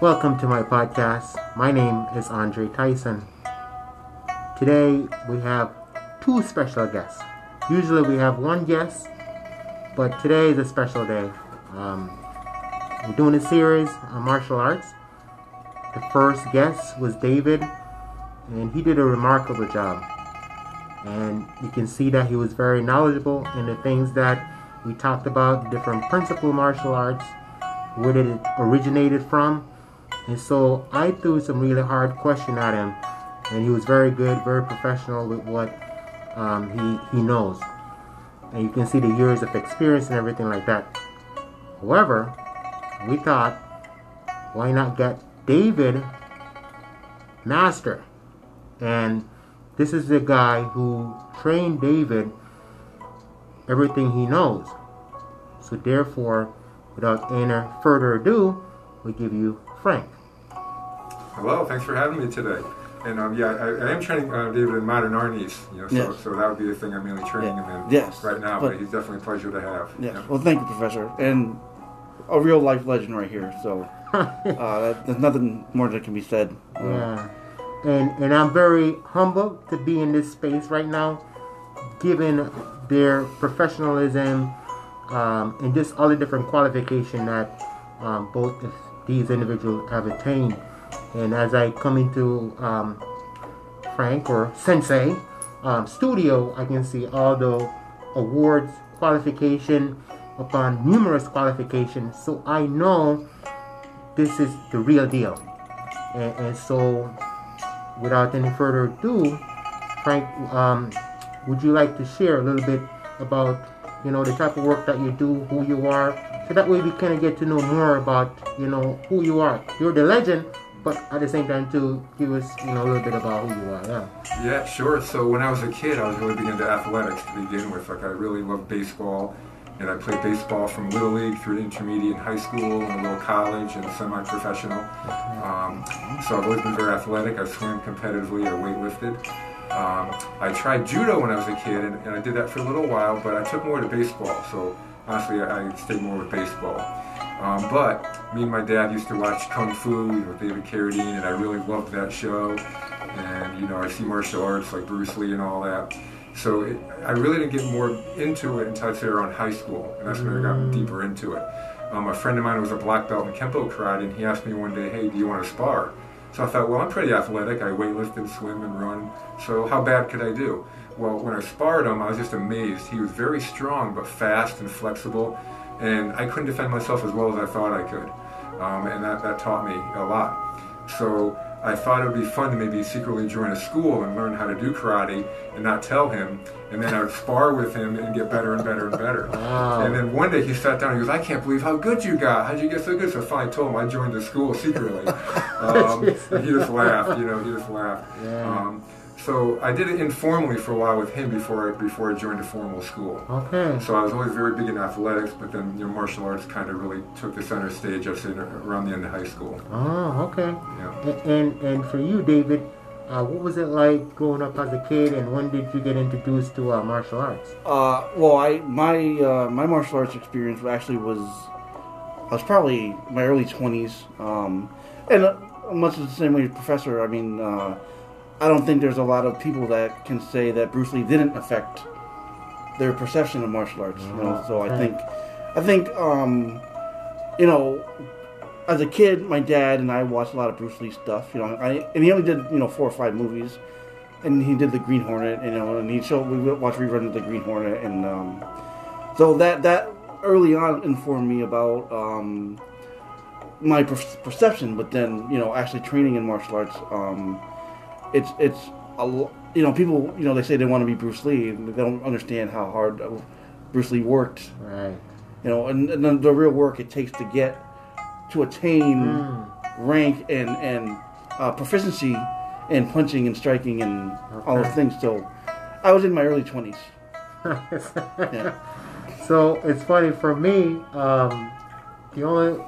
Welcome to my podcast. My name is Andre Tyson. Today we have two special guests. Usually we have one guest, but today is a special day. Um, we're doing a series on martial arts. The first guest was David, and he did a remarkable job. And you can see that he was very knowledgeable in the things that we talked about, different principal martial arts, where did it originated from. And so I threw some really hard question at him, and he was very good, very professional with what um, he, he knows. And you can see the years of experience and everything like that. However, we thought, why not get David Master? And this is the guy who trained David everything he knows. So therefore, without any further ado, we give you Frank. Hello, thanks for having me today. And um, yeah, I, I am training uh, David in modern Arnis, you know, so, Yes. so that would be the thing I'm mainly training Yeah. him in Yes, right now. But, but- he's definitely a pleasure to have. Yeah. Yeah. Well, thank you, Professor, and a real life legend right here. So uh, that, there's nothing more that can be said. Uh, Yeah. And and I'm very humbled to be in this space right now, given their professionalism um, and just all the different qualification that um, both of these individuals have attained. And as I come into um, Frank or Sensei um, studio, I can see all the awards, qualification upon numerous qualifications. So I know this is the real deal. And, and so, without any further ado, Frank, um, would you like to share a little bit about, you know, the type of work that you do, who you are, so that way we kind of get to know more about, you know, who you are. You're the legend, but at the same time too, give us, you know, a little bit about who you are. Yeah. Yeah, sure. So when I was a kid, I was really big into athletics to begin with. Like I really loved baseball, and I played baseball from little league through intermediate and high school, and a little college, and semi-professional. Um, so I've always been very athletic. I swam competitively. I weightlifted. Um, I tried judo when I was a kid, and, and I did that for a little while, but I took more to baseball. So honestly, I, I stayed more with baseball. Um, but me and my dad used to watch Kung Fu with David Carradine, and I really loved that show. And you know, I see martial arts like Bruce Lee and all that. So it, I really didn't get more into it until I'd say around high school, and that's when I got deeper into it. Um, a friend of mine was a black belt in Kempo karate, and he asked me one day, "Hey, do you want to spar?" So I thought, well, I'm pretty athletic. I weightlifted, swim, and run. So how bad could I do? Well, when I sparred him, I was just amazed. He was very strong, but fast and flexible, and I couldn't defend myself as well as I thought I could. Um, and that, that taught me a lot. So I thought it would be fun to maybe secretly join a school and learn how to do karate and not tell him. And then I would spar with him and get better and better and better. Wow. And then one day he sat down and he goes, I can't believe how good you got. How'd you get so good? So I finally told him I joined the school secretly. Um, and he just laughed, you know, he just laughed. Yeah. Um, so I did it informally for a while with him before I, before I joined a formal school. Okay. So I was always very big in athletics, but then you know martial arts kind of really took the center stage. I'd say around the end of high school. Oh, okay. Yeah. A- And and for you, David, uh, what was it like growing up as a kid, and when did you get introduced to uh, martial arts? Uh, well, I my uh, my martial arts experience actually was I was probably my early twenties, um, and uh, much the same way as Professor. I mean, uh, I don't think there's a lot of people that can say that Bruce Lee didn't affect their perception of martial arts. You know, so I think I think um, you know. As a kid, my dad and I watched a lot of Bruce Lee stuff. You know, I, and he only did you know four or five movies and he did the Green Hornet, you know, and he showed we watched reruns of the Green Hornet, and um, so that that early on informed me about um, my per- perception. But then, you know, actually training in martial arts, um, it's it's a you know people you know they say they want to be Bruce Lee, and they don't understand how hard uh, Bruce Lee worked, Right. you know, and, and then the real work it takes to get to attain rank and and uh, proficiency in punching and striking and all those things. So I was in my early twenties. Yeah. So it's funny for me. Um, the only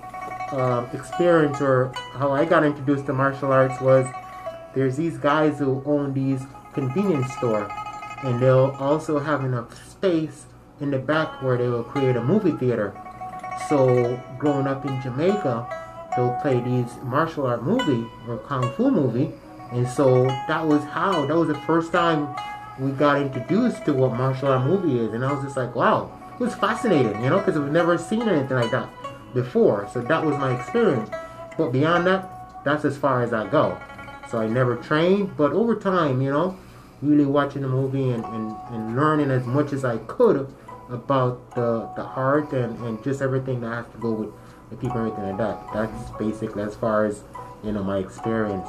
um, experience or how I got introduced to martial arts was there's these guys who own these convenience store, and they'll also have enough space in the back where they will create a movie theater. So growing up in Jamaica, they'll play these martial art movie or kung fu movie, and so that was how that was the first time we got introduced to what martial art movie is, and I was just like, wow, it was fascinating, you know, because we've never seen anything like that before. So that was my experience. But beyond that, that's as far as I go. So I never trained, but over time, you know, really watching the movie and, and, and learning as much as I could about the, the art and, and just everything that has to go with the people and everything like that. That's basically as far as, you know, my experience.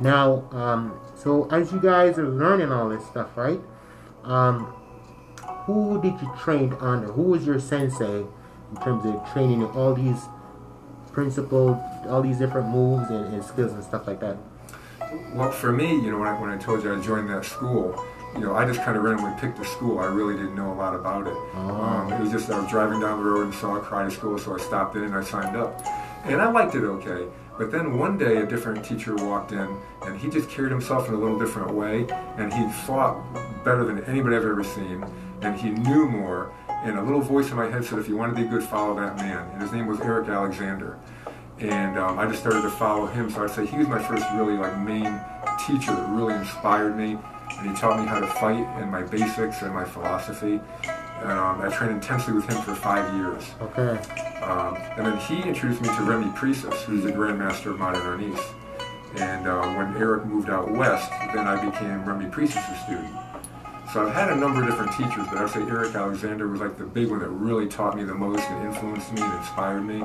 Now, um, so as you guys are learning all this stuff, right? Um, who did you train under? Who was your sensei in terms of training all these principles, all these different moves and, and skills and stuff like that? Well, for me, you know, when I, when I told you I joined that school, you know, I just kind of randomly picked a school. I really didn't know a lot about it. Oh. Um, it was just I was driving down the road and saw a karate school, so I stopped in and I signed up. And I liked it okay. But then one day a different teacher walked in and he just carried himself in a little different way and he fought better than anybody I've ever seen and he knew more. And a little voice in my head said, if you want to be good, follow that man. And his name was Eric Alexander. And um, I just started to follow him. So I'd say he was my first really like main teacher that really inspired me. And he taught me how to fight and my basics and my philosophy. And um, I trained intensely with him for five years. Okay. Um, and then he introduced me to Remy Presas, who's the Grandmaster of Modern Arnis. And uh, when Eric moved out west, then I became Remy Presas's student. So I've had a number of different teachers, but I'd say Eric Alexander was like the big one that really taught me the most and influenced me and inspired me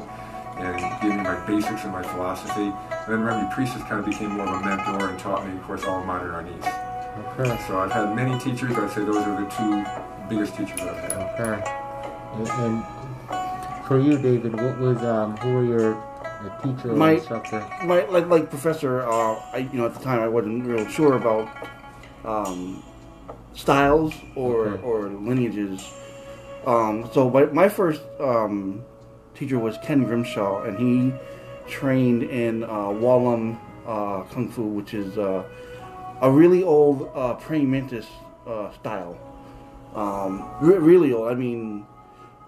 and gave me my basics and my philosophy. And then Remy Presas kind of became more of a mentor and taught me, of course, all of Modern Arnis. Okay. So I've had many teachers, I'd say those are the two biggest teachers I've had. Okay. And, and for you, David, what was um, who were your teacher or My- instructor? my like like professor uh, I you know at the time I wasn't real sure about um, styles or Okay. or lineages um, so my, my first um, teacher was Ken Grimshaw and he trained in uh, Wah Lum uh, Kung Fu which is uh, a really old uh, praying mantis uh, style um, re- really old I mean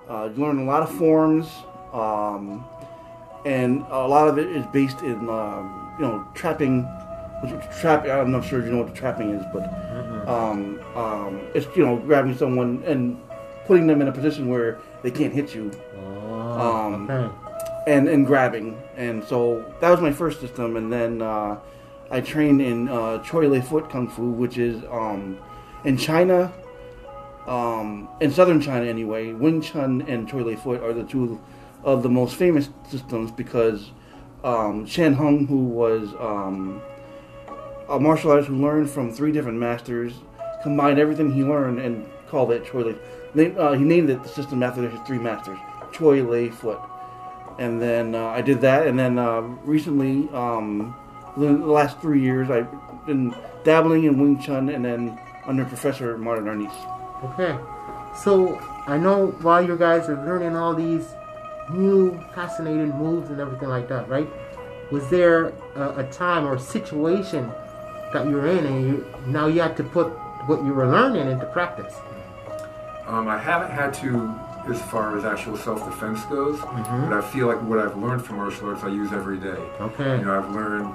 uh, you learn a lot of forms um, and a lot of it is based in um, you know trapping. which is Trap. I'm not sure if you know what the trapping is, but um, um, it's you know grabbing someone and putting them in a position where they can't hit you, Oh, Um, okay. and and grabbing. And so that was my first system, and then uh, I trained in uh, Choy Li Fut Kung Fu, which is um, in China. Um, in southern China, anyway, Wing Chun and Choy Li Fut are the two of the most famous systems because um, Chan Heung, who was um, a martial artist who learned from three different masters, combined everything he learned and called it Choy Li. Name- Uh, he named it the system after his three masters, Choy Li Fut. And then uh, I did that, and then uh, recently, um, the the last three years, I've been dabbling in Wing Chun, and then under Professor Modern Arnis. Okay. So I know while you guys are learning all these new fascinating moves and everything like that, right? Was there a, a time or situation that you're in and you now you have to put what you were learning into practice? Um, I haven't had to as far as actual self-defense goes, Mhm. but I feel like what I've learned from martial arts I use every day. Okay. You know, I've learned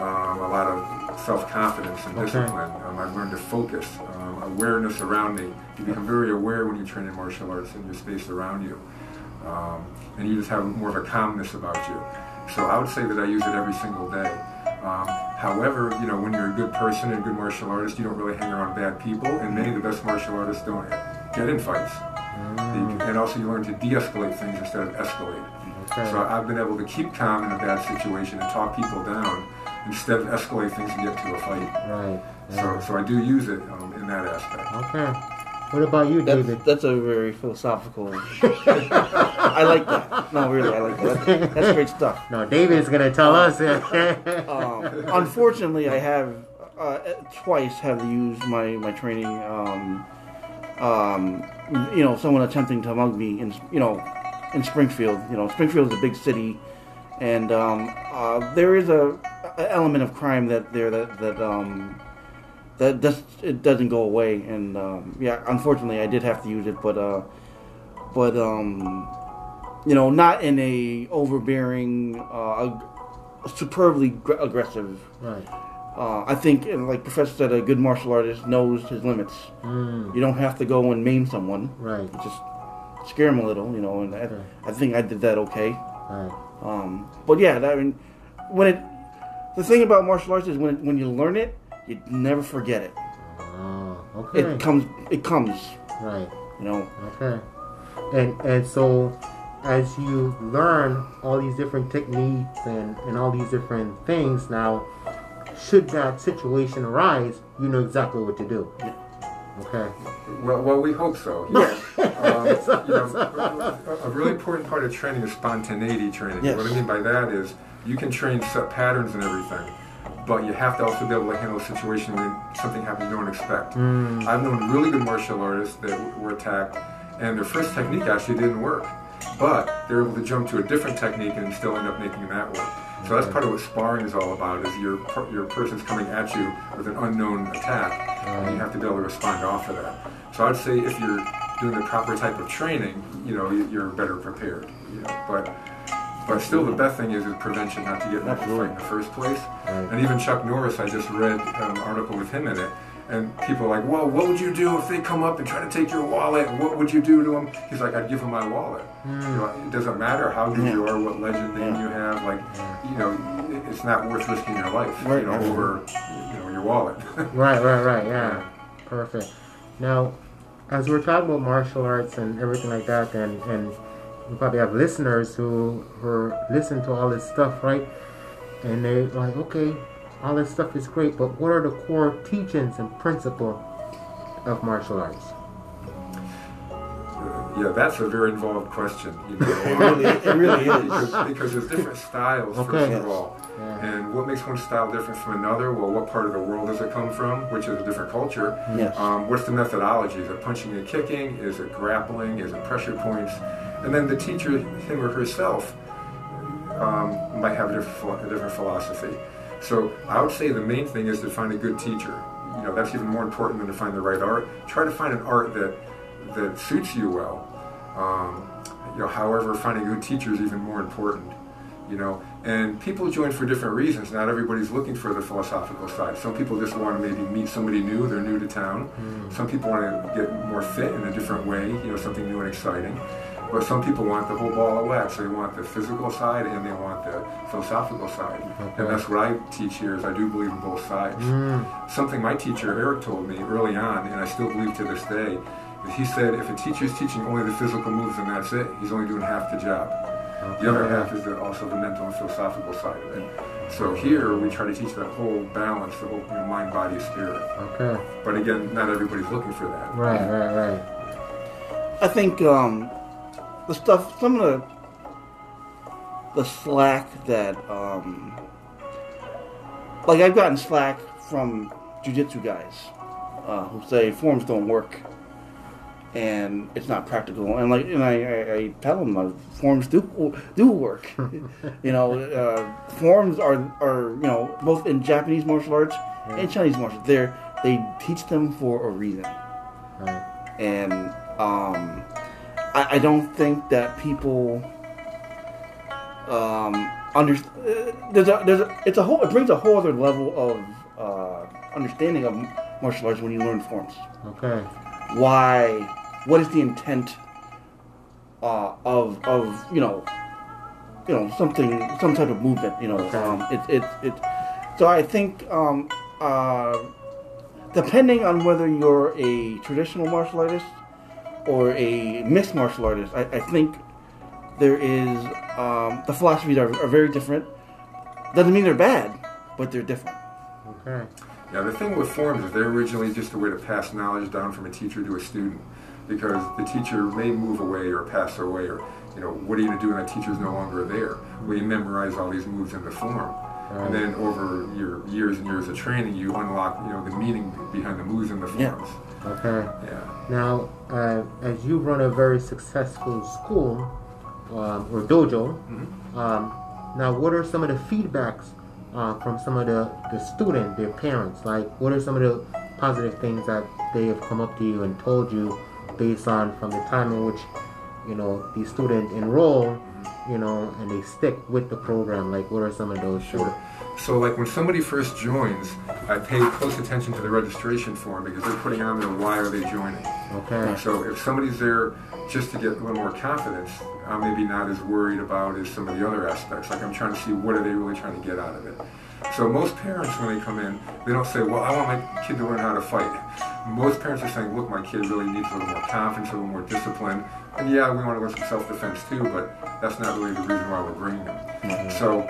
um, a lot of self-confidence and Okay. discipline. Um, I've learned to focus, um, awareness around me. You become very aware when you train in martial arts in your space around you, um, and you just have more of a calmness about you. So I would say that I use it every single day. Um, however, you know, when you're a good person and a good martial artist, you don't really hang around bad people, and many of the best martial artists don't get in fights. Mm, And also, you learn to de-escalate things instead of escalate. okay. So I've been able to keep calm in a bad situation and talk people down instead of escalate things and get to a fight. Right. So, Yeah. so I do use it um, in that aspect. Okay. What about you, That's, David? that's a very philosophical. I like that. No, really, I like that. That's great stuff. No, David's gonna tell us. Um, unfortunately, I have uh, twice have used my my training. Um, um, you know, someone attempting to mug me in you know in Springfield. You know, Springfield is a big city, and um, uh, there is a, a element of crime that there that that um, that just it doesn't go away. And um, yeah, unfortunately, I did have to use it, but uh, but um, you know, not in a overbearing, uh, superbly gr- aggressive. Right. Uh, I think, and like Professor said, a good martial artist knows his limits. Mm. You don't have to go and maim someone. Right. You just scare them a little, you know. And I, Okay. I think I did that okay. Right. Um, but yeah, that, I mean, when it, the thing about martial arts is when when you learn it, you never forget it. Oh, okay. It comes, it comes, right. you know. Okay. And and so as you learn all these different techniques and, and all these different things now, should that situation arise, you know exactly what to do. Yeah. Okay. Well, well, we hope so. Yeah. Um, you know, a- a really important part of training is spontaneity training. Yes. What I mean by that is you can train set patterns and everything, but you have to also be able to handle a situation when something happens you don't expect. I've known really good martial artists that were attacked, and their first technique actually didn't work, but they're able to jump to a different technique and still end up making that work. So that's part of what sparring is all about. Is your your person's coming at you with an unknown attack, and you have to be able to respond off of that. So I'd say if you're doing the proper type of training, you know, you- you're better prepared. You know, but but still, the best thing is, is prevention, not to get in the fight in the first place. Right. And even Chuck Norris, I just read um, an article with him in it, and people are like, "Well, what would you do if they come up and try to take your wallet? What would you do to them?" He's like, "I'd give them my wallet. Hmm. You know, it doesn't matter how good Yeah. you are, what legend name Yeah. you have. Like, you know, it's not worth risking your life, Right, you know, over you know your wallet." Right, right, right, yeah. Perfect. Now, as we're talking about martial arts and everything like that, and, and we probably have listeners who, who are listening to all this stuff, right? And they're like, okay, all this stuff is great, but what are the core teachings and principle of martial arts? yeah, that's a very involved question. You know, It really, it really is. because there's different styles Okay. first of all. Yeah. And what makes one style different from another? Well, what part of the world does it come from? Which is a different culture. Yes. Um, what's the methodology? Is it punching and kicking? Is it grappling? Is it pressure points? And then the teacher, him or herself, um, might have a different, a different philosophy. So I would say the main thing is to find a good teacher. You know, that's even more important than to find the right art. Try to find an art that that suits you well. Um, you know, however, finding a good teacher is even more important. You know, and people join for different reasons. Not everybody's looking for the philosophical side. Some people just want to maybe meet somebody new. They're new to town. Some people want to get more fit in a different way. You know, something new and exciting. But some people want the whole ball of wax. They want the physical side and they want the philosophical side. Okay. And that's what I teach here is I do believe in both sides. Something my teacher Eric told me early on, and I still believe to this day, is he said if a teacher is teaching only the physical moves and that's it, he's only doing half the job. The other half is the, also the mental and philosophical side of it. So here we try to teach that whole balance, the whole you know, mind, body, spirit. Okay. But again, not everybody's looking for that. Right, right, right. I think um, the stuff, some of the the slack that, um, like I've gotten slack from jujitsu guys uh, who say forms don't work and it's not practical. And like, and I, I, I tell them uh, forms do do work. you know, uh, forms are are you know both in Japanese martial arts and Chinese martial. They they teach them for a reason Right. and um, I, I don't think that people um, under uh, there's a there's a, it's a whole it brings a whole other level of uh, understanding of martial arts when you learn forms. Okay. Why? What is the intent uh, of of you know you know something some type of movement? You know, um, it it it. So I think um, uh, depending on whether you're a traditional martial artist or a mixed martial artist, I, I think there is um, the philosophies are, are very different. Doesn't mean they're bad, but they're different. Okay. Yeah, the thing with forms is they're originally just a way to pass knowledge down from a teacher to a student. Because the teacher may move away or pass away, or, you know, what are you going to do when that teacher's no longer there? Well, you memorize all these moves in the form. And then over your years and years of training, you unlock, you know, the meaning behind the moves and the Yeah. forms. Okay. Yeah. Now, uh, as you run a very successful school um, or dojo, um, now what are some of the feedbacks uh, from some of the, the student, their parents? Like, what are some of the positive things that they have come up to you and told you based on from the time in which you know the students enroll, you know, and they stick with the program? Like, what are some of those? Sure. So, like when somebody first joins, I pay close attention to the registration form because they're putting on there why are they joining. Okay. So, if somebody's there just to get a little more confidence, I'm maybe not as worried about as some of the other aspects. Like I'm trying to see what are they really trying to get out of it. So most parents, when they come in, they don't say, "Well, I want my kid to learn how to fight." Most parents are saying, "Look, my kid really needs a little more confidence, a little more discipline." And yeah, we want to learn some self-defense too, but that's not really the reason why we're bringing them. Mm-hmm. So,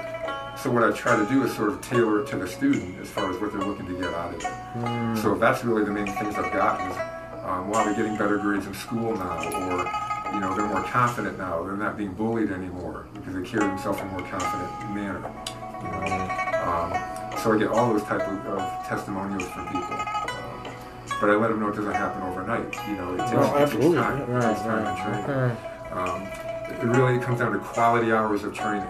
so what I try to do is sort of tailor it to the student as far as what they're looking to get out of it. So that's really the main things I've gotten is, um, while they're getting better grades in school now, or you know, they're more confident now. They're not being bullied anymore because they carry themselves in a more confident manner. You know? um, so I get all those type of, of testimonials from people. But I let them know it doesn't happen overnight. You know, it takes, No, it takes time. yeah. It Right. takes time and Right. training. Okay. Um, it really comes down to quality hours of training.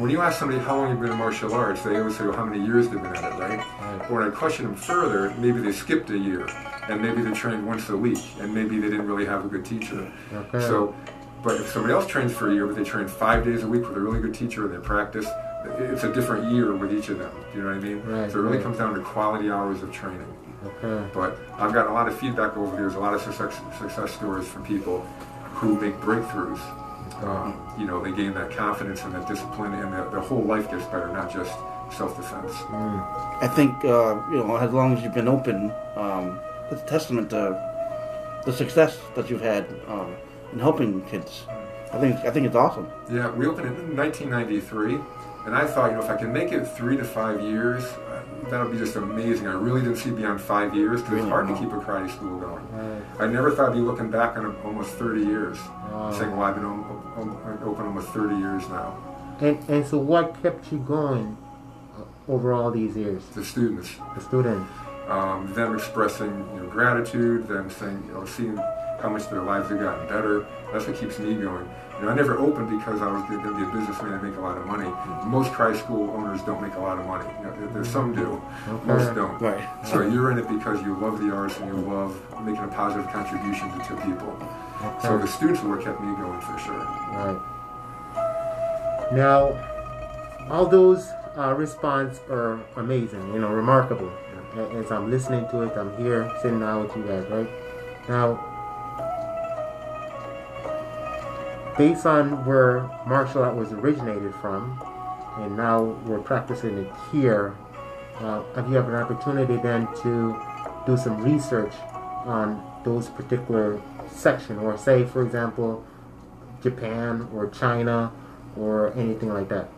When you ask somebody how long you've been in martial arts, they always say, well, how many years they've been at it, right? But when I question them further, maybe they skipped a year, and maybe they trained once a week, and maybe they didn't really have a good teacher. Okay. So, but if somebody else trains for a year, but they train five days a week with a really good teacher and they practice, it's a different year with each of them. Do you know what I mean? Right, so it really right. comes down to quality hours of training. Okay. But I've gotten a lot of feedback over the years, a lot of success, success stories from people who make breakthroughs. Um, you know, they gain that confidence and that discipline, and their, their whole life gets better, not just self-defense. I think uh, you know, as long as you've been open, um, it's a testament to the success that you've had um, in helping kids. I think I think it's awesome. Yeah, we opened it in 1993, and I thought, you know, if I can make it three to five years, that would be just amazing. I really didn't see beyond five years because it's hard to keep a karate school going. I never thought I'd be looking back on almost 30 years, saying, well, I've been open almost 30 years now. And and so what kept you going uh, over all these years? The students, The students. um, them expressing you know, gratitude, them saying, you know, seeing how much their lives have gotten better. That's what keeps me going. You know, I never opened because I was going to be a businessman and make a lot of money. Most karate school owners don't make a lot of money. You know, there- some do, most don't. Right. So you're in it because you love the arts and you love making a positive contribution to, to people. So the students were what kept me going for sure. Right. Now, all those uh, response are amazing, you know, remarkable. As I'm listening to it, I'm here sitting down with you guys, right? Now, based on where martial art was originated from, and now we're practicing it here, uh, have you have an opportunity then to do some research on those particular section, or say, for example, Japan or China or anything like that?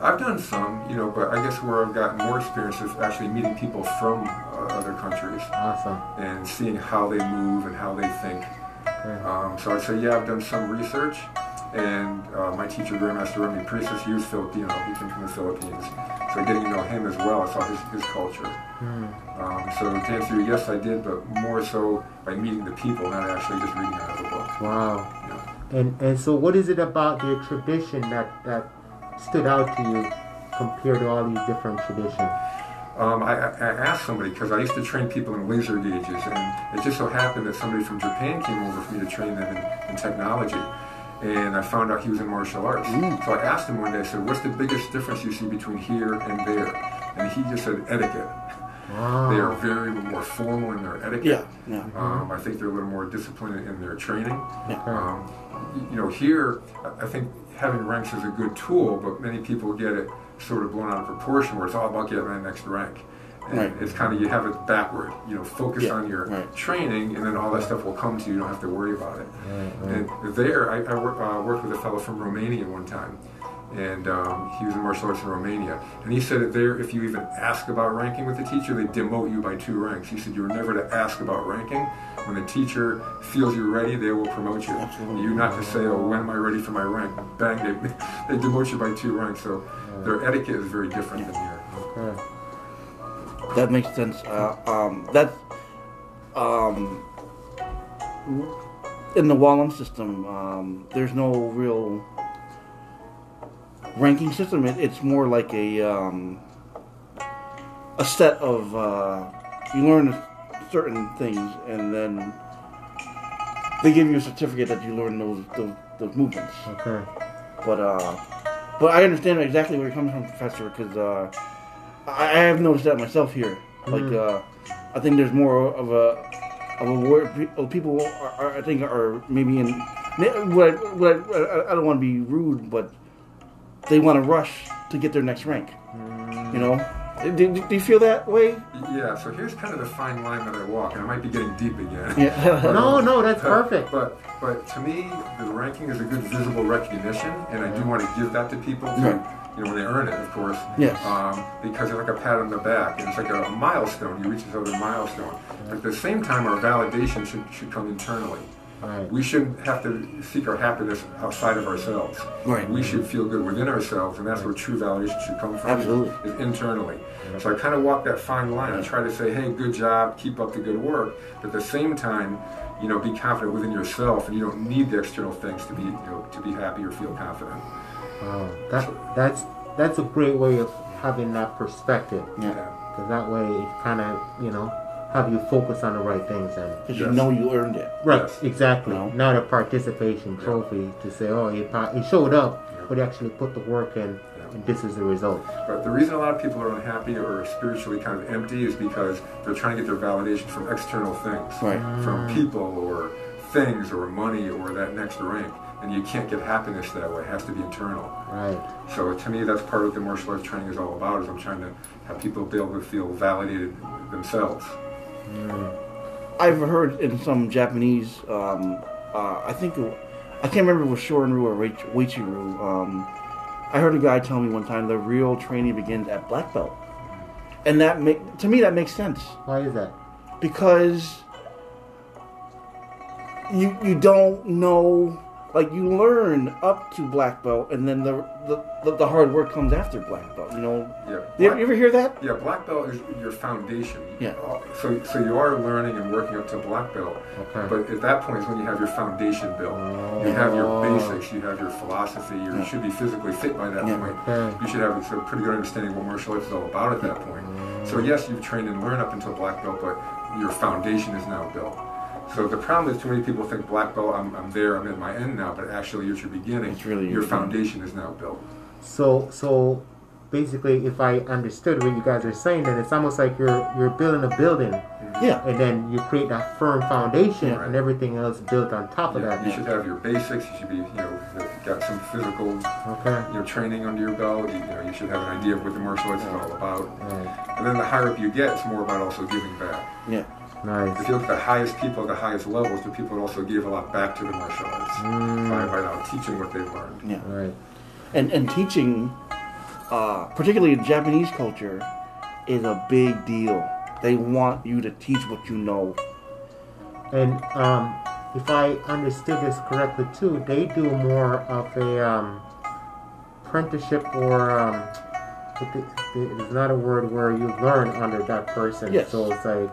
I've done some, you know, but I guess where I've gotten more experience is actually meeting people from uh, other countries Awesome. and seeing how they move and how they think. Um, so I'd say, yeah, I've done some research. And uh, my teacher, Grandmaster Remy Presas, he was Filipino. He came from the Philippines. So getting to know him as well, I saw his, his culture. Um, so to answer you, yes, I did, but more so by meeting the people, not actually just reading out of the book. Wow. You know. And and so, what is it about their tradition that that stood out to you compared to all these different traditions? Um, I, I asked somebody because I used to train people in laser gauges, and it just so happened that somebody from Japan came over for me to train them in, in technology. And I found out he was in martial arts. So I asked him one day, I said, What's the biggest difference you see between here and there? And he just said, Etiquette. Wow. They are very more formal in their etiquette. Yeah, yeah. Um, I think they're a little more disciplined in their training. Yeah. Um, you know, here, I think having ranks is a good tool, but many people get it sort of blown out of proportion where it's all about getting that next rank. And Right. it's kind of, you have it backward. You know, focus Yeah, on your right. training, and then all that stuff will come to you. You don't have to worry about it. Right, right. And there, I, I work, uh, worked with a fellow from Romania one time, and um, he was in martial arts in Romania. And he said that there, if you even ask about ranking with the teacher, they demote you by two ranks. He said you're never to ask about ranking. When the teacher feels you're ready, they will promote you. Absolutely. You're not to say, oh, when am I ready for my rank? Bang, they, they demote you by two ranks. So their etiquette is very different than here. Okay. That makes sense. Uh, um, that's um, in the Wah Lum system. Um, there's no real ranking system. It, it's more like a um, a set of uh, you learn certain things, and then they give you a certificate that you learn those those, those movements. Okay. But uh, but I understand exactly where you're coming from, Professor, because uh, I, I have noticed that myself here. Like Mhm. uh, I think there's more of a of a word of people are, are, I think are maybe in what I, what I, I don't want to be rude, but they want to rush to get their next rank. You know, do, do, do you feel that way? Yeah, so here's kind of the fine line that I walk, and I might be getting deep again. Yeah. No, no, that's But- perfect. But but to me, the ranking is a good visible recognition, and I do want to give that to people, to, Right. you know, when they earn it, of course. Yes. Um, because it's like a pat on the back, and it's like a, milestone. You reach this other milestone. But at the same time, our validation should, should come internally. Right. We shouldn't have to seek our happiness outside of ourselves. Right. We should feel good within ourselves, and that's where true validation should come from. Absolutely. Is internally. So I kind of walk that fine line. I try to say, hey, good job, keep up the good work. But at the same time, you know, be confident within yourself, and you don't need the external things to be, you know, to be happy or feel confident. Wow. That that's that's a great way of having that perspective. Yeah. Because that way it kind of you know have you focus on the right things and. Because you know you earned it. Right, Yes. exactly. No. Not a participation trophy to say, oh, he, pa- he showed up, Yeah. but he actually put the work in, Yeah. and this is the result. But the reason a lot of people are unhappy or spiritually kind of empty is because they're trying to get their validation from external things, Right. from mm. people or things or money or that next rank. And you can't get happiness that way. It has to be internal. Right. So to me, that's part of what the martial arts training is all about. Is I'm trying to have people be able to feel validated themselves. I've heard in some Japanese, um, uh, I think, it- I can't remember if it was Shorin-ryu or Wei- Uechi-ryu. Um, I heard a guy tell me one time the real training begins at black belt, and that make to me that makes sense Why is that? because you you don't know like you learn up to black belt, and then the the, the, the hard work comes after black belt. You know, Yeah. you ever, you ever hear that? Yeah, black belt is your foundation. Yeah. Uh, so, so you are learning and working up to black belt. Okay. But at that point is when you have your foundation built. Oh. You have your Oh. basics. You have your philosophy. You Yeah. should be physically fit by that Yeah. point. Okay. You should have a pretty good understanding of what martial arts is all about at that point. So oh. yes, you've trained and learned up until black belt, but your foundation is now built. So the problem is too many people think black belt, I'm, I'm there, I'm at my end now, but actually you're your beginning. It's really your your foundation is now built. So, so basically, if I understood what you guys are saying, then it's almost like you're you're building a building, mm-hmm. Yeah, and then you create that firm foundation, Yeah. and everything else built on top of that. you should have your basics. You should be, you know, got some physical, Okay. you know, training under your belt. You, you know, you should have an idea of what the martial arts is all about. Right. And then the higher up you get, it's more about also giving back. yeah. Nice. If you look at the highest people at the highest levels, the people that also gave a lot back to the martial arts by, by now teaching what they've learned. Yeah. Right. and and teaching, uh, particularly in Japanese culture, is a big deal. They want you to teach what you know. And um, if I understood this correctly too, they do more of a um, apprenticeship or um, what the- the- it's not a word where you learn under that person. Yes. So it's like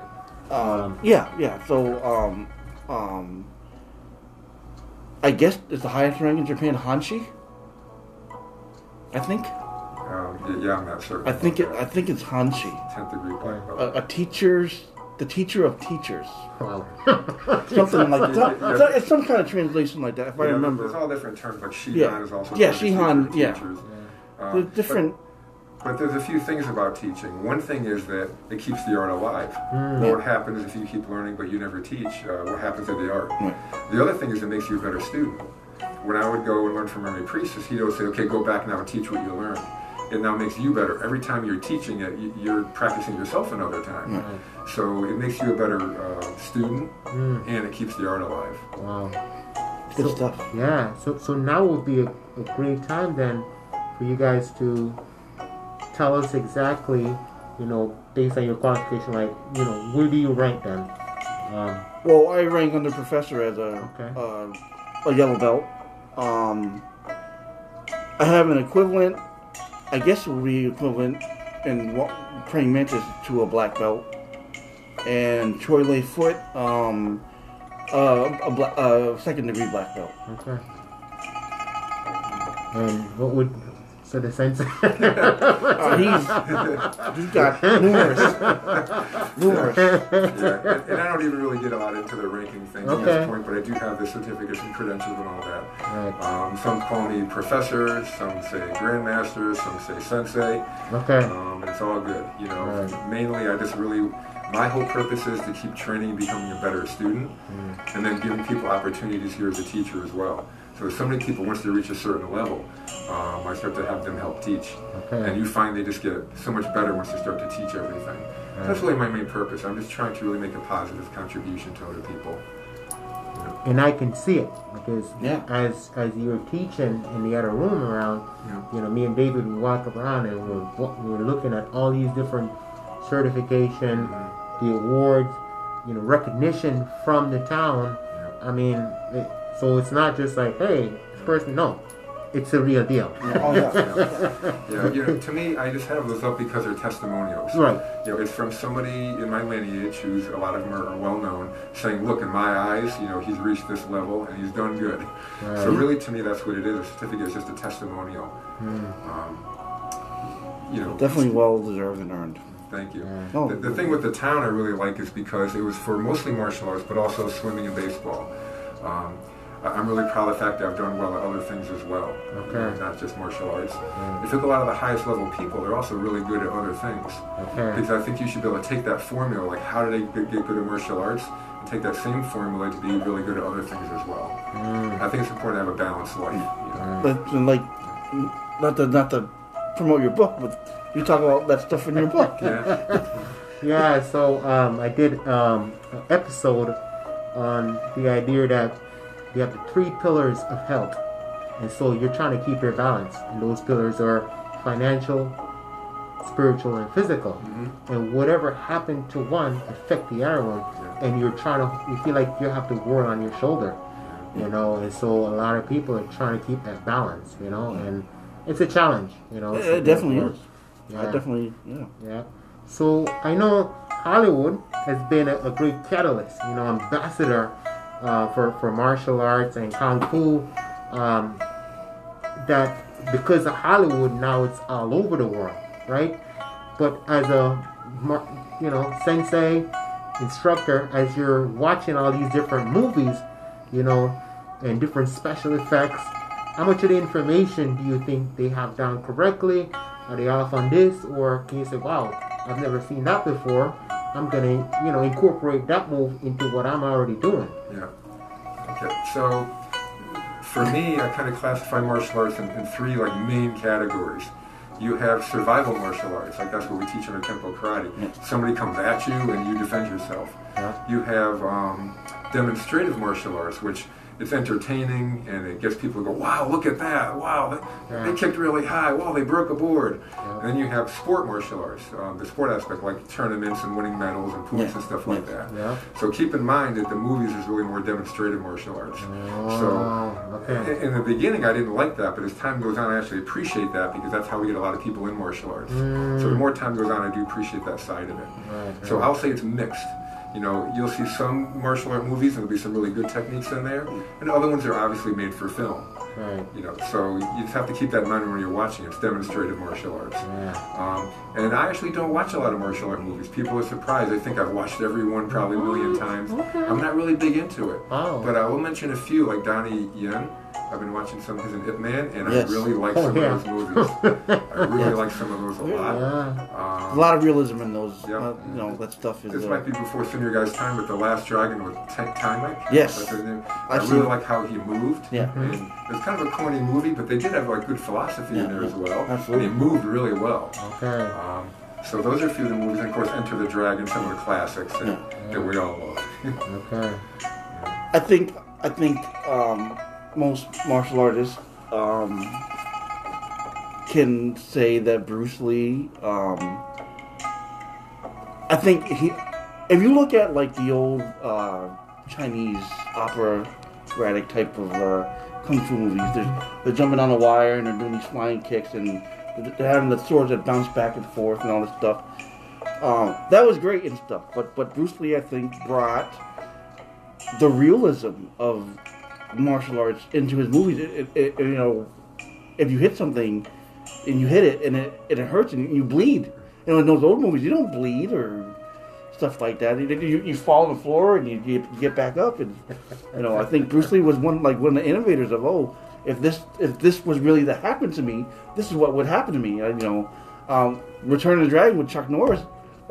Um, yeah, yeah. So, um, um, I guess it's the highest rank in Japan, Hanshi. I think. Um, yeah, yeah, I'm not sure. I think it. I think it's Hanshi. 10th degree. A, a teacher's, the teacher of teachers, wow. something like that. Yeah. So it's some kind of translation like that, if I remember. There's all different terms, like Shihan Yeah. is also Yeah, Shihan, yeah. teachers. Um, different. But, but there's a few things about teaching. One thing is that it keeps the art alive. Mm. What happens if you keep learning but you never teach? Uh, what happens to the art? Right. The other thing is it makes you a better student. When I would go and learn from Remy Presas, he'd always say, okay, go back now and teach what you learned. It now makes you better. Every time you're teaching it, you- you're practicing yourself another time. So it makes you a better uh, student Mm. and it keeps the art alive. Wow. Good So- stuff. Yeah. So so now would be a, a great time then for you guys to tell us exactly, you know, based on your qualification, like you know, where do you rank then? Um, Well, I rank under professor as a Okay. uh, a yellow belt. Um, I have an equivalent. I guess it would be equivalent in what praying mantis to a black belt. And Choy Li Fut, um, uh, a bla- uh, second degree black belt. okay. And what would So the sensei. He's he's got numerous, numerous. yeah, and, and I don't even really get a lot into the ranking things at this point, but I do have the certificates and credentials and all that. right. Um, some call me professor, some say grandmaster, some say sensei. Okay. Um, it's all good, you know. Right. Mainly, I just really, my whole purpose is to keep training, and becoming a better student, Mm. and then giving people opportunities here as a teacher as well. So so many people, once they reach a certain level, um, I start to have them help teach, Okay. and you find they just get so much better once they start to teach everything. That's really my main purpose. I'm just trying to really make a positive contribution to other people. and I can see it because Yeah. as as you were teaching in the other room around, Yeah. you know, me and David would walk around and we're we're looking at all these different certification, Mm-hmm. the awards, you know, recognition from the town. I mean, it, so it's not just like, hey, this person. No, it's a real deal. Oh yeah. Yeah, you know, to me, I just have those up because they're testimonials. Right. You know, it's from somebody in my lineage who's a lot of them are, are well known, saying, "Look, in my eyes, you know, he's reached this level and he's done good." Right. So really, to me, that's what it is. A certificate is just a testimonial. Hmm. Um, you know, Definitely well deserved and earned. Thank you. Yeah. Oh. The, the thing with the town I really like is because it was for mostly martial arts, but also swimming and baseball. Um, I- I'm really proud of the fact that I've done well at other things as well, Okay. not just martial arts. If you look at a lot of the highest level people, they're also really good at other things. Okay. Because I think you should be able to take that formula, like how did they get get good at martial arts, and take that same formula to be really good at other things as well. Mm. I think it's important to have a balanced life. You know? But and like, not to not to promote your book, but you talk about that stuff in your book. Yeah. Yeah, so um, I did um, an episode on the idea that you have the three pillars of health. And so you're trying to keep your balance. And those pillars are financial, spiritual, and physical. Mhm. And whatever happened to one affect the other one. Yeah. And you're trying to, you feel like you have the world on your shoulder. You know, and so a lot of people are trying to keep that balance, you know, and it's a challenge, you know. It, it definitely is. Yeah. I definitely, yeah. Yeah. So I know Hollywood has been a, a great catalyst, you know, ambassador uh, for, for martial arts and kung fu. Um, that because of Hollywood now it's all over the world, right? But as a you know sensei instructor, as you're watching all these different movies, you know, and different special effects, how much of the information do you think they have down correctly? Are they off on this, or can you say, "Wow, I've never seen that before. I'm gonna, you know, incorporate that move into what I'm already doing." Yeah. Okay. So for me, I kind of classify martial arts in, in three like main categories. You have survival martial arts, like that's what we teach in our Kempo karate. Somebody comes at you and you defend yourself. Yeah. You have um, demonstrative martial arts, which it's entertaining and it gets people to go, wow, look at that. Wow, they, Yeah. they kicked really high. Wow, they broke a board. Yeah. And then you have sport martial arts, um, the sport aspect, like tournaments and winning medals and points Yeah. and stuff like that. Yeah. So keep in mind that the movies is really more demonstrative martial arts. Oh, So okay. in in the beginning, I didn't like that, but as time goes on, I actually appreciate that because that's how we get a lot of people in martial arts. So the more time goes on, I do appreciate that side of it. Right, So right. I'll say it's mixed. You know, you'll see some martial art movies, and there'll be some really good techniques in there, and other ones are obviously made for film. Right. You know, so you just have to keep that in mind when you're watching. It's demonstrative martial arts. Yeah. Um, and I actually don't watch a lot of martial art movies. People are surprised. They think I've watched every one probably a million times. Okay. I'm not really big into it. Oh. But I will mention a few, like Donnie Yen. I've been watching some of his in Ip Man, and Yes. I really like Oh, some yeah. of those movies. I really Yes. like some of those a lot. Yeah. A Um, lot of realism in those. Yeah. Uh, you know, that stuff is. this Uh, might be before your guys' time, but The Last Dragon with Taimak. Yes. That's his name. I really like how he moved. Yeah. And it's kind of a corny movie, but they did have like good philosophy in there yeah. as well. Absolutely. And he moved really well. Okay. Um, so those are a few of the movies, and of course, Enter the Dragon, some of the classics that, Yeah. that we all love. Okay. I think I think um, most martial artists um, can say that Bruce Lee. Um, I think he. If you look at like the old uh, Chinese operatic type of uh, kung fu movies, they're, they're jumping on a wire and they're doing these flying kicks and they're having the swords that bounce back and forth and all this stuff. Um, that was great and stuff, but but Bruce Lee, I think, brought the realism of martial arts into his movies. It, it, it, you know, if you hit something, and you hit it and it and it hurts and you bleed. You know, in those old movies, you don't bleed or stuff like that. You, you, you fall on the floor and you, you get back up, and you know, I think Bruce Lee was one like one of the innovators of oh, if this if this was really to happen to me, this is what would happen to me. Uh, you know, um, Return of the Dragon with Chuck Norris.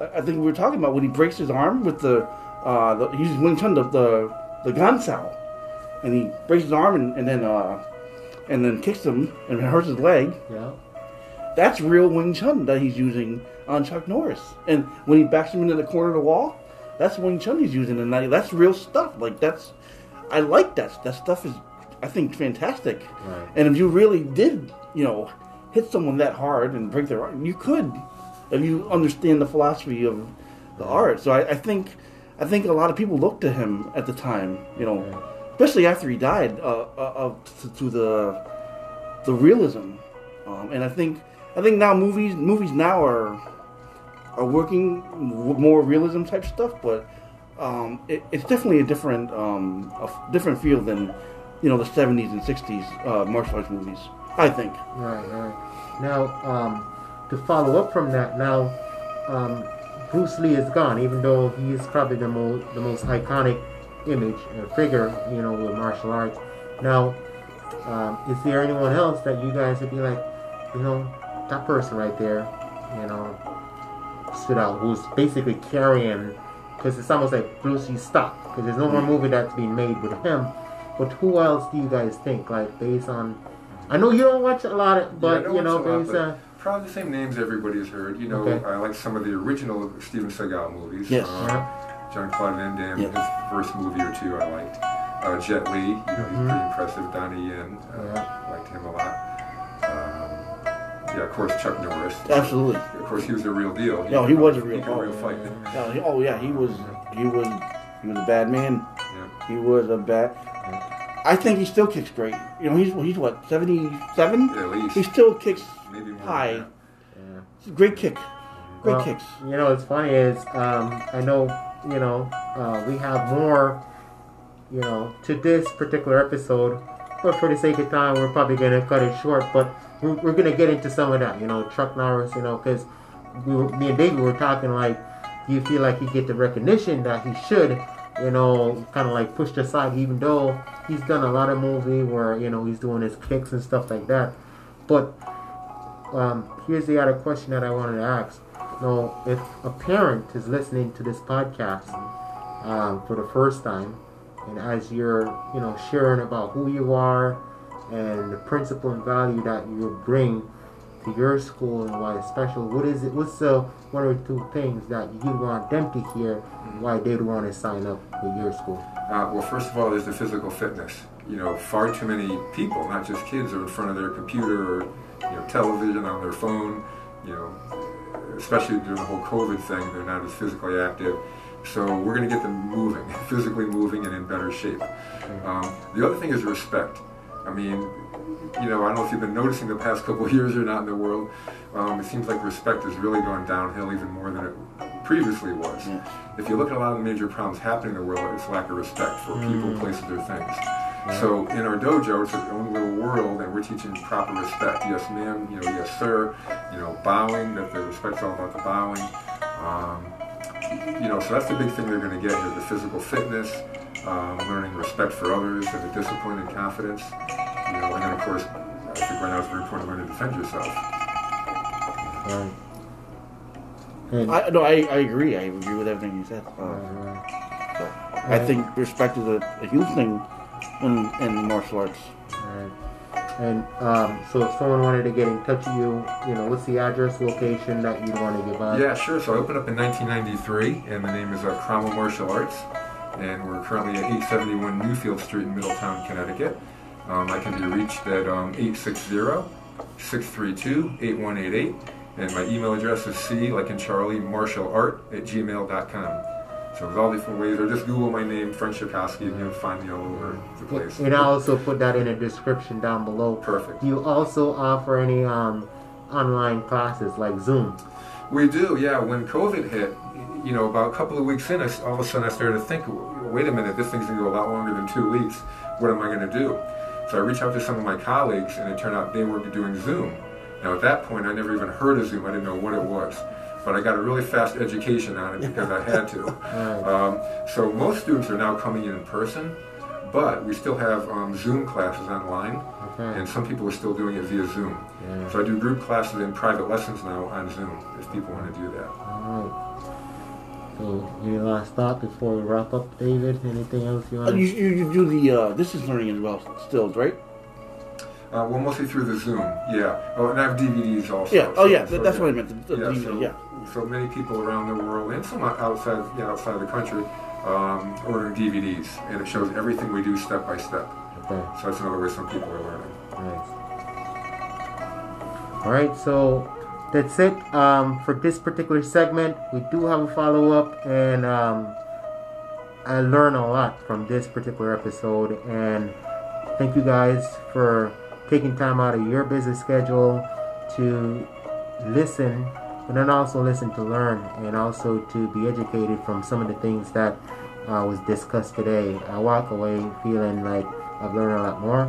I I think we were talking about when he breaks his arm with the, uh, the he's Wing Chun the the, the Gansao, and he breaks his arm and, and then uh, and then kicks him and hurts his leg. Yeah. That's real Wing Chun that he's using on Chuck Norris. And when he backs him into the corner of the wall, that's Wing Chun he's using, and that- that's real stuff. Like that's, I like that. That stuff is, I think, fantastic. Right. And if you really did, you know, hit someone that hard and break their arm, you could, if you understand the philosophy of the art. So I, I think, I think a lot of people looked to him at the time, you know, especially after he died, uh, uh, to, to the, the realism. Um, and I think, I think now movies, movies now are, are working more realism type stuff, but um, it, it's definitely a different, um, a different feel than, you know, the '70s and '60s uh, martial arts movies. I think. Right, right. Now, um, to follow up from that, now um, Bruce Lee is gone, even though he is probably the most the most iconic image and figure, you know, with martial arts. Now, um, is there anyone else that you guys would be like, you know, that person right there, you know, stood out, who's basically carrying, because it's almost like Bruce Lee stopped, because there's no more movie that's being made with him. But who else do you guys think, like, based on I know you don't watch a lot, of, but don't you know, watch a lot, based on Probably the same names everybody's heard. You know, Okay. I like some of the original Steven Seagal movies. Yes. Uh, John Claude Van Damme, Yeah. his first movie or two I liked. Uh, Jet Li, you know, he's Mhm. pretty impressive. Donnie Yen, uh, Yeah. liked him a lot. Um, yeah, of course, Chuck Norris. Absolutely. Of course, he was a real deal. No, he was a real- He could oh, real fight. Yeah, he- oh yeah, he was, he was, he was a bad man. Yeah. He was a bad. I think he still kicks great. You know, he's he's what seventy-seven. At least. He still kicks Maybe more. high. yeah. Great kick. Great Well, kicks. You know, what's funny is um, I know you know uh, we have more, you know, to this particular episode, but for the sake of time, we're probably gonna cut it short. But we're, we're gonna get into some of that, you know, Chuck Norris, you know, because we me and David were talking like, do you feel like he get the recognition that he should? You know, kind of like pushed aside, even though he's done a lot of movie where you know he's doing his kicks and stuff like that. But um, here's the other question that I wanted to ask. Now, if a parent is listening to this podcast um, for the first time, and as you're, you know, sharing about who you are and the principle and value that you bring to your school and why it's special, what is it? What's the one or two things that you want them to hear why they'd want to sign up with your school? Uh, well, first of all, there's the physical fitness. You know, far too many people, not just kids, are in front of their computer or you know television on their phone. You know, especially during the whole COVID thing, they're not as physically active. So we're going to get them moving, physically moving, and in better shape. Um, the other thing is respect. I mean, you know, I don't know if you've been noticing the past couple of years or not in the world. Um, it seems like respect has really gone downhill even more than it previously was. If you look at a lot of the major problems happening in the world, it's lack of respect for people, places, or things. So in our dojo, it's our own little world, and we're teaching proper respect. Yes, ma'am. You know, yes, sir. You know, bowing. That the respect's all about the bowing. Um, you know, so that's the big thing they're going to get here: the physical fitness, um, learning respect for others, and the discipline and confidence. You know, and then of course, I think right now it's very important to learn to defend yourself. Right. And, I no, I, I agree. I agree with everything you said. Uh, Alright, so I think respect is a, a huge thing in, in martial arts. alright. And um, so if someone wanted to get in touch with you, you know, what's the address, location that you'd want to give out? Yeah, sure. So I opened up in 1993, and the name is uh, Cromwell Martial Arts, and we're currently at 871 Newfield Street in Middletown, Connecticut. Um, I can be reached at um, 860-632-8188, and my email address is c, like in Charlie, martial art at gmail.com. So there's all different ways, or just Google my name, Frank Shekosky, and you'll find me all over the place. And I'll also put that in the description down below. Perfect. Do you also offer any um, online classes like Zoom? We do, yeah. When COVID hit, you know, about a couple of weeks in, I, all of a sudden I started to think, wait a minute, this thing's going to go a lot longer than two weeks. What am I going to do? So I reached out to some of my colleagues, and it turned out they were doing Zoom. Now at that point, I never even heard of Zoom. I didn't know what it was. But I got a really fast education on it because I had to. Right. Um, so most students are now coming in in person, but we still have um, Zoom classes online, Okay. and some people are still doing it via Zoom. Yeah. So I do group classes and private lessons now on Zoom if people want to do that. Alright. So, any last thought before we wrap up, David? Anything else you Uh, want you, you, you do the uh, distance learning as well, still, right? Uh, well, mostly through the Zoom, yeah. Oh, and I have DVDs also. Yeah. Oh, so- yeah. so, that's yeah. what I meant. The, the yeah, DVD, so, yeah. so many people around the world and some outside, yeah, outside the country, um, ordering DVDs, and it shows everything we do step by step. Okay. So that's another way some people are learning. Nice. All right, so that's it um, for this particular segment. We do have a follow up, and um, I learned a lot from this particular episode. And thank you guys for taking time out of your busy schedule to listen, but then also listen to learn, and also to be educated from some of the things that uh, was discussed today. I walk away feeling like I've learned a lot more,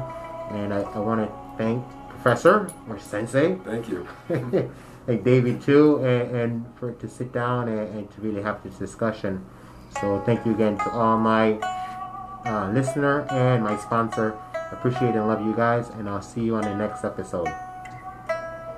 and I, I want to thank Professor or Sensei, Thank you. like David too, and, and for to sit down and, and to really have this discussion. So thank you again to all my uh, listener and my sponsor. Appreciate and love you guys, and I'll see you on the next episode.